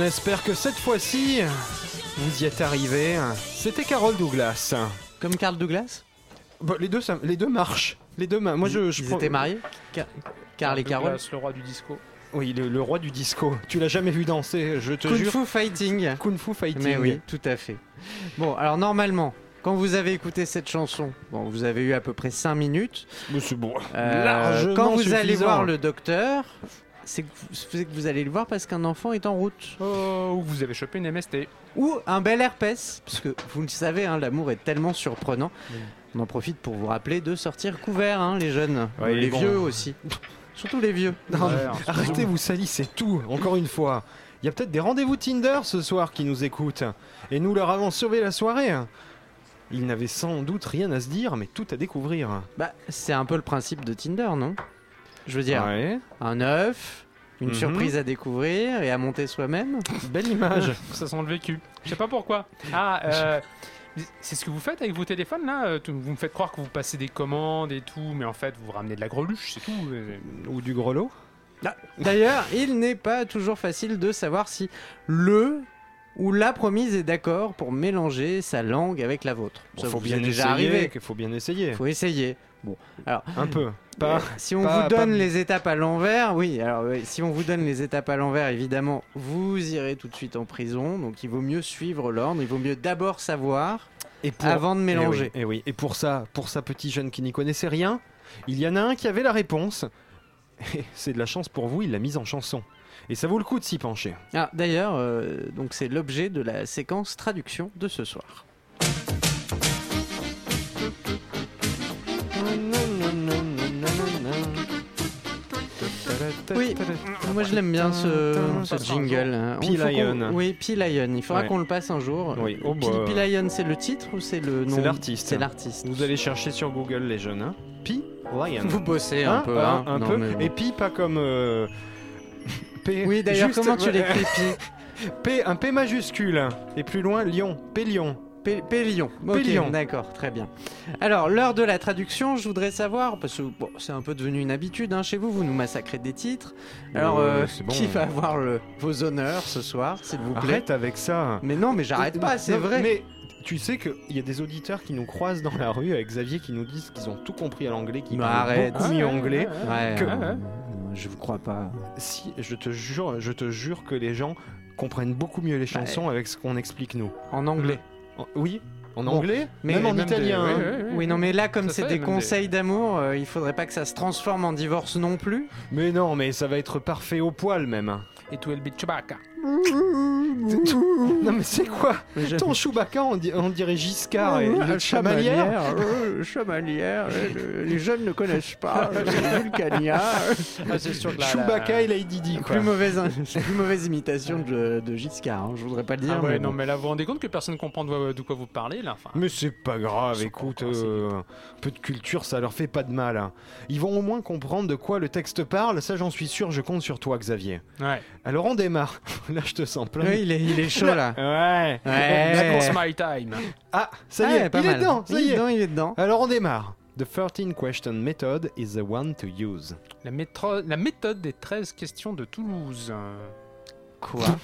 On
espère que cette fois-ci, vous y êtes arrivés. C'était Carol Douglas.
Comme Carl Douglas
Bah, les, deux, ça- les deux marchent. Les deux, ma- moi je, je
Ils
prends-
étaient mariés Car- Carl et Carol
Douglas, le roi du disco.
Oui, le, le roi du disco. Tu l'as jamais vu danser, je te
Kung
jure.
Fu Fighting.
Kung Fu Fighting.
Mais oui, tout à fait. Bon, alors normalement, quand vous avez écouté cette chanson, bon, vous avez eu à peu près 5 minutes.
Mais c'est bon.
Euh,
Largement
quand vous allez
suffisant.
voir le docteur, c'est que, vous- c'est que vous allez le voir parce qu'un enfant est en route.
Oh, ou vous avez chopé une MST.
Ou un bel herpès, parce que vous le savez, hein, l'amour est tellement surprenant. On en profite pour vous rappeler de sortir couvert, hein, les jeunes,
Ouais,
les
bon.
vieux aussi. Surtout les vieux.
Non,
Ouais,
arrêtez, vous salissez tout, encore une fois. Il y a peut-être des rendez-vous Tinder ce soir qui nous écoutent. Et nous leur avons sauvé la soirée. Ils n'avaient sans doute rien à se dire, mais tout à découvrir.
Bah, c'est un peu le principe de Tinder, non? Je veux dire,
Ouais,
un œuf, une
Mhm.
surprise à découvrir et à monter soi-même.
belle image. *laughs*
Ça sent le vécu. Je sais pas pourquoi. Ah, euh, c'est ce que vous faites avec vos téléphones là euh, Vous me faites croire que vous passez des commandes et tout, mais en fait vous ramenez de la greluche, c'est tout. euh.
Ou du grelot.
D'ailleurs, *laughs* il n'est pas toujours facile de savoir si le ou la promise est d'accord pour mélanger sa langue avec la vôtre. Ça
faut bien
déjà
essayer.
arrivé.
qu'il faut bien essayer.
Faut essayer. Bon, alors
Un peu. Pas.
euh, si on
pas-
vous donne
pas-
les étapes à l'envers, oui. Alors oui, si on vous donne les étapes à l'envers, évidemment, vous irez tout de suite en prison. Donc il vaut mieux suivre l'ordre. Il vaut mieux d'abord savoir
Et pour-
avant de mélanger.
Et oui, et oui. Et pour ça, pour ça, petit jeune qui n'y connaissait rien, il y en a un qui avait la réponse. C'est de la chance pour vous, il l'a mise en chanson. Et ça vaut le coup de s'y pencher.
Ah, d'ailleurs, euh, donc c'est l'objet de la séquence traduction de ce soir. Oui, moi je l'aime bien ce, ce jingle.
P. Lion.
Oui, P. Lion. Il faudra
Ouais.
qu'on le passe un jour.
Oui, oh,
P.
bah.
P. Lion, c'est le titre ou c'est le nom
C'est l'artiste.
C'est l'artiste.
Vous allez chercher sur Google les jeunes. Hein Pi Lion.
Vous bossez un
Hein
peu.
Hein,
hein.
un
Non,
peu.
mais.
Et Pi pas comme. euh, *laughs* P.
Oui, d'ailleurs,
juste-
comment tu l'écris P *laughs*
P, un P majuscule. Et plus loin, Lion. P Lion.
Pélion.
Pélion.
D'accord, très bien. Alors, l'heure de la traduction, je voudrais savoir, parce que bon, c'est un peu devenu une habitude hein, chez vous, vous nous massacrez des titres. Alors, euh,
bon.
qui va avoir le- vos honneurs ce soir, s'il vous plaît?
Arrête avec ça.
Mais non, mais j'arrête pas, c'est vrai.
Mais tu sais qu'il y a des auditeurs qui nous croisent dans la rue avec Xavier qui nous disent qu'ils ont tout compris à l'anglais, qu'ils
Mais
parlent
arrête.
beaucoup mieux anglais.
Ouais,
que-
euh, je vous crois pas.
Si, je te jure, je te jure que les gens comprennent beaucoup mieux les chansons avec ce qu'on explique nous.
En anglais.
Oui, en
Bon,
anglais,
mais
même en
même
italien.
ouais,
hein.
Oui, non, mais là, comme c'est des conseils d'amour, euh, il faudrait pas que ça se transforme en divorce non plus.
Mais non, mais ça va être parfait au poil même.
Et tout Chewbacca. *laughs*
non mais c'est quoi Ton Chewbacca, on, di- on dirait Giscard et
Oh,
le chamalière.
euh, chamalière, euh, les jeunes ne connaissent pas, *laughs* euh, Vulcania.
Ah, c'est sûr que là,
Chewbacca et Lady Di quoi.
plus mauvaise, *laughs* plus mauvaise imitation de, de Giscard, hein, je voudrais pas le dire.
Ah ouais,
mais
non,
bon.
mais là, vous vous rendez compte que personne comprend de, quoi- de quoi vous parlez, là enfin,
Mais c'est pas grave, écoute, euh, un peu de culture, ça leur fait pas de mal. hein. Ils vont au moins comprendre de quoi le texte parle, ça j'en suis sûr, je compte sur toi Xavier.
Ouais.
Alors on démarre. Là je te sens plein.
Ouais, il, est, il est chaud là. *laughs*
Ouais.
Ouais.
La course my time.
Ah, ça y
Ouais,
est,
pas
il est dedans, ça
il
y
est
est.
dedans, il est dedans.
Alors on démarre. The 13 question method is the one to use.
La, métro- la méthode des 13 questions de Toulouse.
Quoi? *laughs*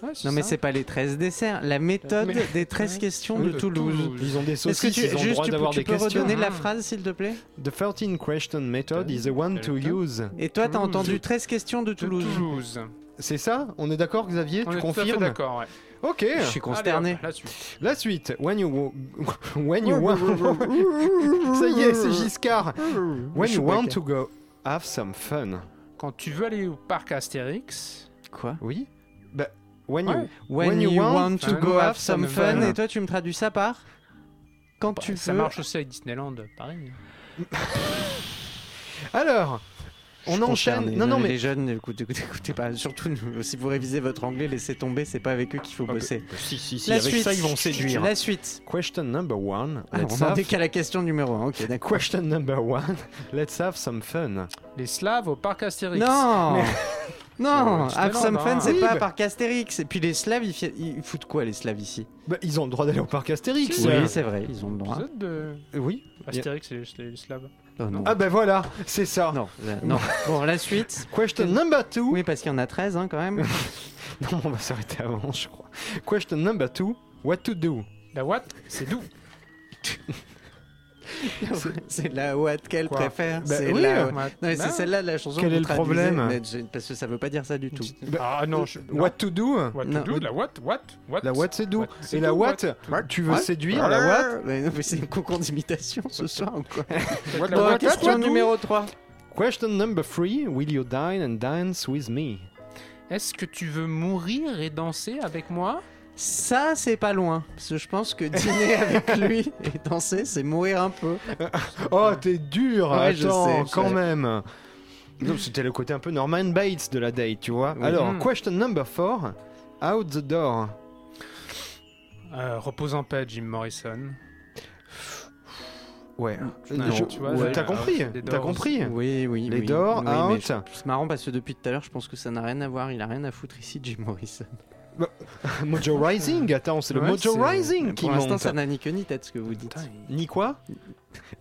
Ouais,
Non mais c'est pas les 13 desserts, la méthode
Mais-
des 13 questions
Oui,
de
de
Toulouse.
Toulouse.
Ils ont des
Est-ce que
saucisses,
tu,
ils ont
juste,
droit
tu, peux- tu redonner la
hein.
phrase s'il te plaît?
The 13 question method is the one to use.
Et toi t'as entendu 13 questions de
De
Toulouse.
C'est ça? On est d'accord Xavier?
On
Tu
est
confirmes?
d'accord, ouais.
Ok.
Je suis consterné.
Allez, hop, la suite.
La suite. When you wo- *laughs* when you want. *laughs* ça y est, c'est Giscard. When you want to go have some fun.
Quand tu veux aller au parc Astérix,
Quoi?
Oui. Bah, when you.
Ouais.
When, you, want, to go have some fun.
fun.
Et toi tu me traduis ça par? Quand tu
ça
veux.
marche aussi avec Disneyland, pareil. *laughs*
Alors, On enchaîne. Non, non, mais
les jeunes, écoutez, écoutez, écoutez pas. Surtout si vous révisez votre anglais, laissez tomber. C'est pas avec eux qu'il faut
Ah,
bosser.
bah, si, si, si,
La
avec
suite.
ça, ils vont séduire.
La suite.
Question number one.
Ah,
Let's
on
have-
est qu'à la question numéro 1. Ok, d'accord.
Question number one. Let's have some fun.
Les Slaves au parc Astérix.
Non
Mais- *laughs*
Non,
tu
Have some
demandes,
fun,
hein.
c'est
Oui,
pas
bah-
par Astérix. Et puis les Slaves, ils, fi- ils foutent quoi les Slaves ici?
Bah, ils ont le droit d'aller au parc Astérix.
Oui, c'est vrai, ils ont le droit.
Vous êtes de
Oui.
Astérix et les Slaves
Oh, non.
Ah ben voilà, c'est ça.
Non, euh, non. *laughs* Bon, la suite.
Question number two.
Oui, parce qu'il y en a 13 hein, quand même. *laughs*
Non, on va s'arrêter avant, je crois. Question number two. What to do?
La what C'est d'où *laughs* *laughs*
c'est la What qu'elle préfère.
Bah
c'est
oui,
la... c'est
bah,
celle-là la chanson
Quel
que
est le problème?
je- Parce que ça veut pas dire ça du tout.
Ah non, je... non.
What to do?
What
Non.
to do La what What What?
La what c'est do. Et la what Tu veux
What?
séduire la what?
Mais non, mais c'est une concours d'imitation ce soir ou quoi?
What,
Bon,
what,
question
what,
numéro 3.
Question number three. Will you dine and dance with me?
Est-ce que tu veux mourir et danser avec moi?
Ça, c'est pas loin. Parce que je pense que dîner *laughs* avec lui et danser, c'est mourir un peu. *laughs*
Oh, t'es dur.
Ouais, je
Attends,
sais, je
quand
sais.
même. Donc, C'était le côté un peu Norman Bates de la date, tu vois.
Oui.
Alors,
Mm.
question number four. Out the door.
euh, Repose en paix, Jim Morrison.
Ouais.
Non,
Je-
tu vois,
ouais, T'as compris T'as compris
Oui, oui.
Les
oui.
Doors,
Oui,
out.
C'est marrant parce que depuis tout à l'heure, je pense que ça n'a rien à voir. Il a rien à foutre ici, Jim Morrison.
Mojo Rising Attends, c'est le
Ouais,
Mojo Rising qui
Pour l'instant, ça n'a ni queue ni tête ce que vous dites.
Putain,
Ni quoi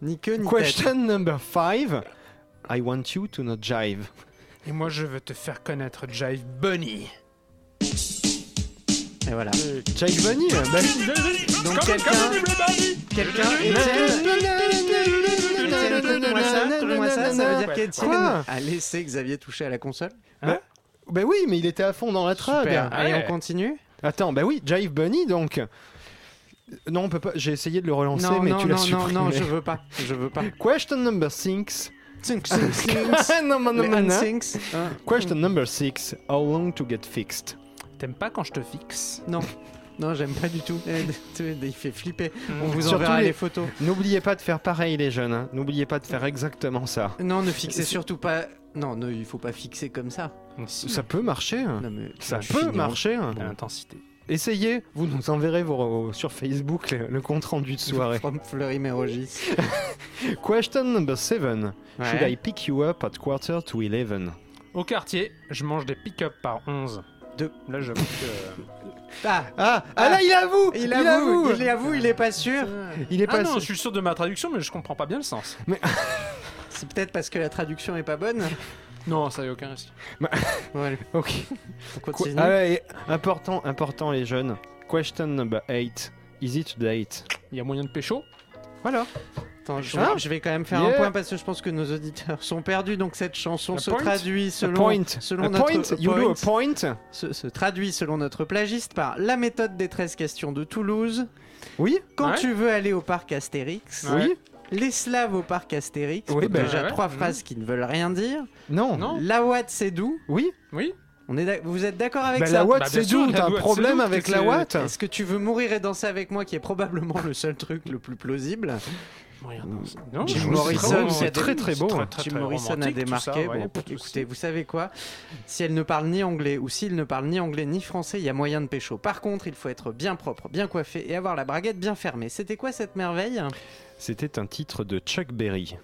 Ni queue ni tête.
Question number five. I want you to not jive.
Et moi, je veux te faire connaître Jive Bunny.
Et voilà.
Jive Bunny bah-
Donc quelqu'un, quelqu'un, écoute-moi ça, ça, ça veut dire qu'Étienne a laissé Xavier toucher à la console.
Bah oui, mais il était à fond dans la trad.
Super. Allez,
Ouais.
on continue.
Attends, bah oui, Jive Bunny donc. Non, on peut pas. J'ai essayé de le relancer,
Non,
mais
non,
tu l'as
non, non,
supprimé.
non, je veux pas, je veux pas. *laughs*
Question number six.
Six, six, six. *laughs*
non, non, non,
Les
non, non.
Hansings.
Question number six. How long to get fixed?
T'aimes pas quand je te fixe?
Non, *laughs* non, j'aime pas du tout. *laughs* Il fait flipper. On vous
Surtout
enverra
les-
les photos.
N'oubliez pas de faire pareil, les jeunes. hein. N'oubliez pas de faire exactement ça.
Non, ne fixez surtout pas. Non, ne, il faut pas fixer comme ça.
Ça peut marcher. hein.
Non, mais
Ça peut marcher. hein.
L'intensité.
Essayez, vous nous enverrez vos- sur Facebook le, le compte rendu de soirée.
From Fleury Mérogis. *laughs*
Question number seven. Should
Ouais.
I pick you up at quarter to eleven?
Au quartier, je mange des pick-up par 11.
Deux.
Là, j'avoue que...
Ah,
Ah, ah là, il avoue
il avoue, il avoue, il est pas sûr.
Il est
Ah
pas
non, je suis sûr de ma traduction, mais je comprends pas bien le sens. *laughs*
C'est peut-être parce que la traduction est pas bonne.
Non, ça y a aucun risque.
Bon, allez, *laughs*
Ok.
on
Quoi-
continue.
Ah ouais, important, important les jeunes. Question number 8. Is it date
Il y a moyen de pécho?
Voilà. Attends, je,
Ah.
je vais quand même faire
Yeah.
un point parce que je pense que nos auditeurs sont perdus. Donc cette chanson
A
se
point.
traduit selon,
point.
selon
a
notre
point. You do a point.
se, se traduit selon notre plagiste par la méthode des 13 questions de Toulouse.
Oui
Quand
Ouais.
tu veux aller au parc Astérix,
Ouais.
Oui
les Slaves au parc Astérix.
Oui, bah,
déjà
ouais.
trois
Mhm.
phrases qui ne veulent rien dire.
Non.
Non.
La Watt c'est doux.
Oui
Oui
On est vous êtes d'accord avec
Bah
ça
la Watt
Bah,
c'est
la
T'as un problème avec la Watt
Est-ce que tu veux mourir et danser avec moi qui est probablement le seul truc le plus plausible?
Non,
Jim Morrison,
c'est très
très, beau.
Jim Morrison a démarqué.
ça, ouais,
bon, écoutez, vous savez quoi? Si elle ne parle ni anglais ou s'il ne parle ni anglais ni français, il y a moyen de pécho. Par contre, il faut être bien propre, bien coiffé et avoir la braguette bien fermée. C'était quoi cette merveille?
C'était un titre de Chuck Berry.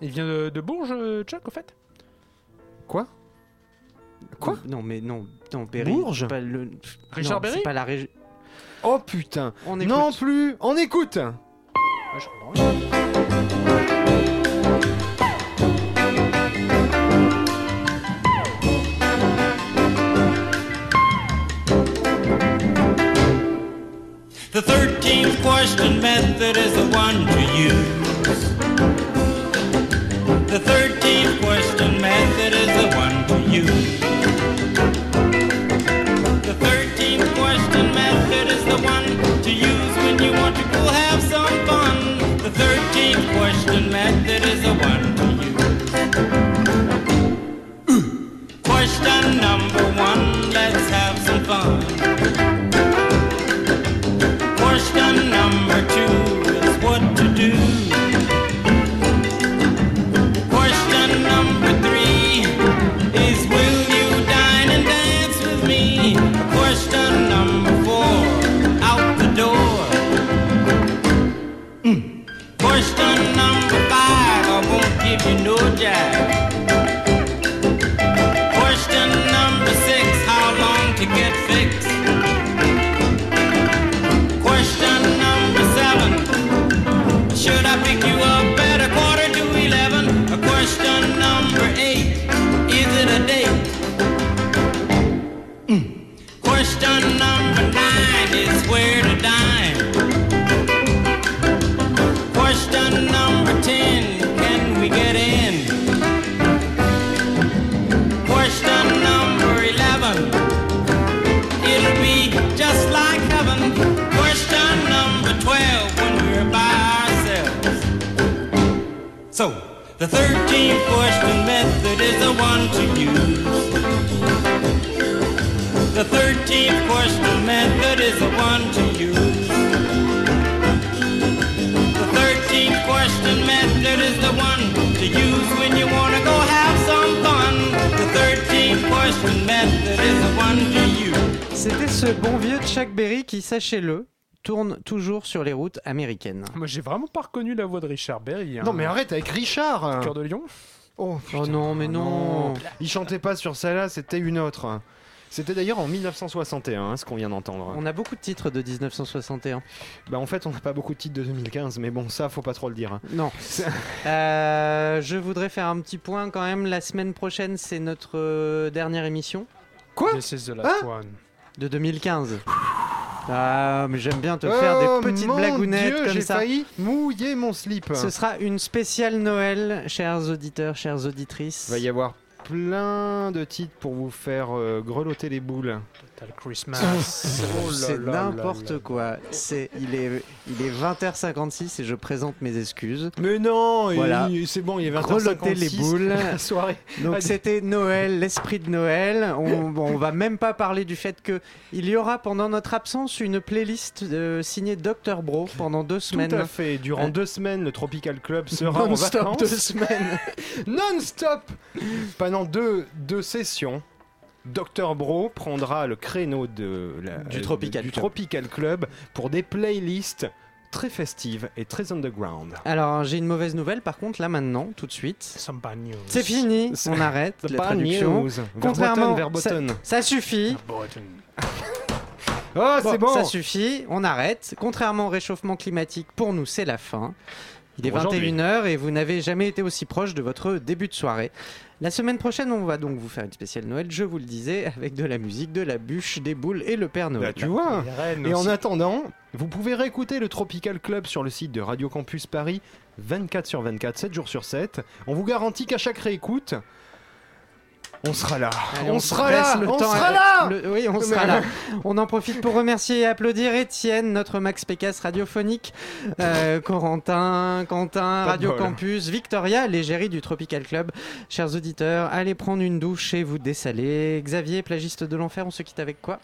Il vient de, de Bourges, euh, Chuck, au fait?
Quoi? Quoi
Non, mais non, non, Berry.
Bourges
c'est pas le...
Richard
non,
Berry
C'est pas la région.
Oh putain
On écoute.
Non plus On écoute
Ouais, je comprends rien.
The 13th question method is the one to use. The 13th The question method is the one
sachez-le, tourne toujours sur les routes américaines.
Moi, j'ai vraiment pas reconnu la voix de Richard Berry. hein.
Non mais arrête avec Richard
Cœur de Lion
Oh,
Oh non, mais non.
Il chantait pas sur celle-là, c'était une autre. C'était d'ailleurs en 1961, hein, ce qu'on vient d'entendre.
On a beaucoup de titres de 1961.
Bah en fait, on n'a pas beaucoup de titres de 2015, mais bon, ça, faut pas trop le dire. hein.
Non. *laughs* Euh, je voudrais faire un petit point quand même. La semaine prochaine, c'est notre euh, dernière émission
Quoi?
This is the last
Hein?
one.
de 2015. Ah, mais j'aime bien te faire
Oh,
des petites blagounettes
Dieu,
comme
j'ai
ça.
failli mouiller mon slip.
Ce sera une spéciale Noël, chers auditeurs, chères auditrices.
Il va y avoir plein de titres pour vous faire euh, grelotter les boules.
Christmas. Oh là
C'est
là
n'importe quoi. C'est il est il est 20h56 et je présente mes excuses.
Mais non,
Voilà.
c'est bon, il est 20h56.
Grelotter les boules. *laughs*
La soirée.
Donc c'était Noël, l'esprit de Noël. On, on va même pas parler du fait que il y aura pendant notre absence une playlist euh, signée Dr Bro pendant deux
Tout
semaines.
à fait. Durant
Euh,
deux semaines, le Tropical Club sera en
Non-stop
vacances.
deux semaines. *laughs*
Non-stop Pendant deux, deux sessions, Dr Bro prendra le créneau de la-
Du
euh,
Tropical
du
Club.
Tropical Club pour des playlists très festives et très underground.
Alors j'ai une mauvaise nouvelle par contre là maintenant tout de suite.
Some bad news.
C'est fini, on arrête la traduction.
news.
Contrairement,
Verboten,
ça, ça suffit.
Button. *laughs*
Oh,
Bon,
c'est bon
Ça suffit, on arrête. Contrairement au réchauffement climatique, pour nous, c'est la fin. Il est
Pour aujourd'hui.
21h et vous n'avez jamais été aussi proche de votre début de soirée. La semaine prochaine, on va donc vous faire une spéciale Noël, je vous le disais, avec de la musique, de la bûche, des boules et le Père Noël.
Bah, tu vois
reines
Et en attendant, vous pouvez réécouter le Tropical Club sur le site de Radio Campus Paris 24 sur 24, 7 jours sur 7. On vous garantit qu'à chaque réécoute, on sera là.
Allez,
on,
se
sera là.
le
on
temps
sera
à-
là.
le- oui, on sera là. *laughs* On en profite pour remercier et applaudir Étienne, notre Max Pécasse radiophonique, euh, Corentin, Quentin, Radio
bol.
Campus, Victoria, l'égérie du Tropical Club. Chers auditeurs, allez prendre une douche et vous dessaler. Xavier, plagiste de l'enfer, on se quitte avec quoi?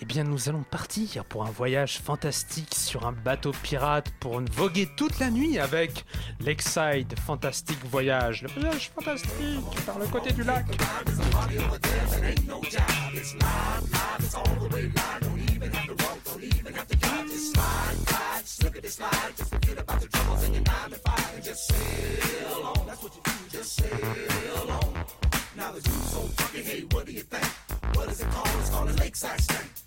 Eh bien, nous allons partir pour un voyage fantastique sur un bateau pirate pour voguer toute la nuit avec Lakeside Fantastic Voyage. Le voyage fantastique par le côté du lac.
a party or a dance, it ain't no job. It's live, live, it's all the way live. Don't even have to walk, don't even have to drive. Just slide, slide, slip it, slide. Just forget about the troubles in your nine to five and just sail on. That's what you do, just sail on.
Now the juice so funky, hey, what do you think? What is it called? It's called a lakeside stank.